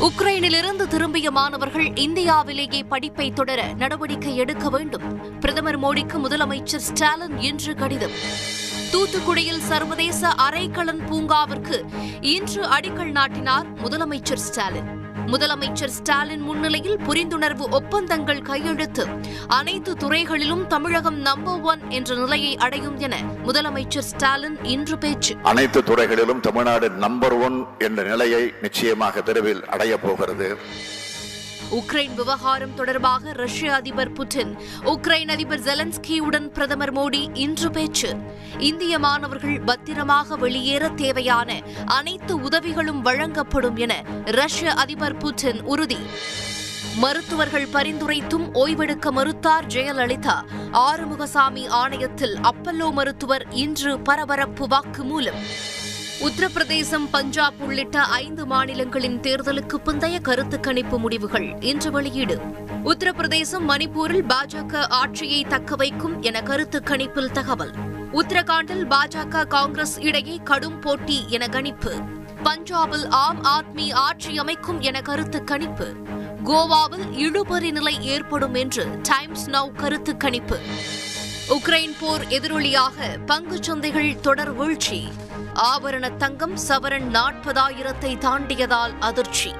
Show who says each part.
Speaker 1: உக்ரைனிலிருந்து திரும்பிய மாணவர்கள் இந்தியாவிலேயே படிப்பை தொடர நடவடிக்கை எடுக்க வேண்டும். பிரதமர் மோடிக்கு முதலமைச்சர் ஸ்டாலின் இன்று கடிதம். தூத்துக்குடியில் சர்வதேச அரைக்கலன் பூங்காவிற்கு இன்று அடிக்கல் நாட்டினார் முதலமைச்சர் ஸ்டாலின். முதலமைச்சர் ஸ்டாலின் முன்னிலையில் புரிந்துணர்வு ஒப்பந்தங்கள் கையெழுத்து. அனைத்து துறைகளிலும் தமிழகம் நம்பர் ஒன் என்ற நிலையை அடையும் என முதலமைச்சர் ஸ்டாலின் இன்று பேச்சு.
Speaker 2: அனைத்து துறைகளிலும் தமிழ்நாடு நம்பர் ஒன் என்ற நிலையை நிச்சயமாக விரைவில் அடையப் போகிறது.
Speaker 1: உக்ரைன் விவகாரம் தொடர்பாக ரஷ்ய அதிபர் புட்டின். உக்ரைன் அதிபர் ஜெலன்ஸ்கியுடன் பிரதமர் மோடி இன்று பேச்சு. இந்திய மாணவர்கள் பத்திரமாக வெளியேற தேவையான அனைத்து உதவிகளும் வழங்கப்படும் என ரஷ்ய அதிபர் புட்டின் உறுதி. மருத்துவர்கள் பரிந்துரைத்தும் ஓய்வெடுக்க மறுத்தார் ஜெயலலிதா. ஆறுமுகசாமி ஆணையத்தில் அப்பல்லோ மருத்துவர் இன்று பரபரப்பு வாக்குமூலம். உத்தரப்பிரதேசம் பஞ்சாப் உள்ளிட்ட ஐந்து மாநிலங்களின் தேர்தலுக்கு பிந்தைய கருத்து கணிப்பு முடிவுகள் இன்று வெளியீடு. உத்தரப்பிரதேசம் மணிப்பூரில் பாஜக ஆட்சியை தக்கவைக்கும் என கருத்து கணிப்பில் தகவல். உத்தரகாண்டில் பாஜக காங்கிரஸ் இடையே கடும் போட்டி என கணிப்பு. பஞ்சாபில் ஆம் ஆத்மி ஆட்சி அமைக்கும் என கருத்து கணிப்பு. கோவாவில் இழுபறி நிலை ஏற்படும் என்று டைம்ஸ் நவ் கருத்து கணிப்பு. உக்ரைன் போர் எதிரொலியாக பங்குச் சந்தைகள் தொடர் வீழ்ச்சி. ஆபரண தங்கம் சவரன் நாற்பதாயிரத்தை தாண்டியதால் அதிர்ச்சி.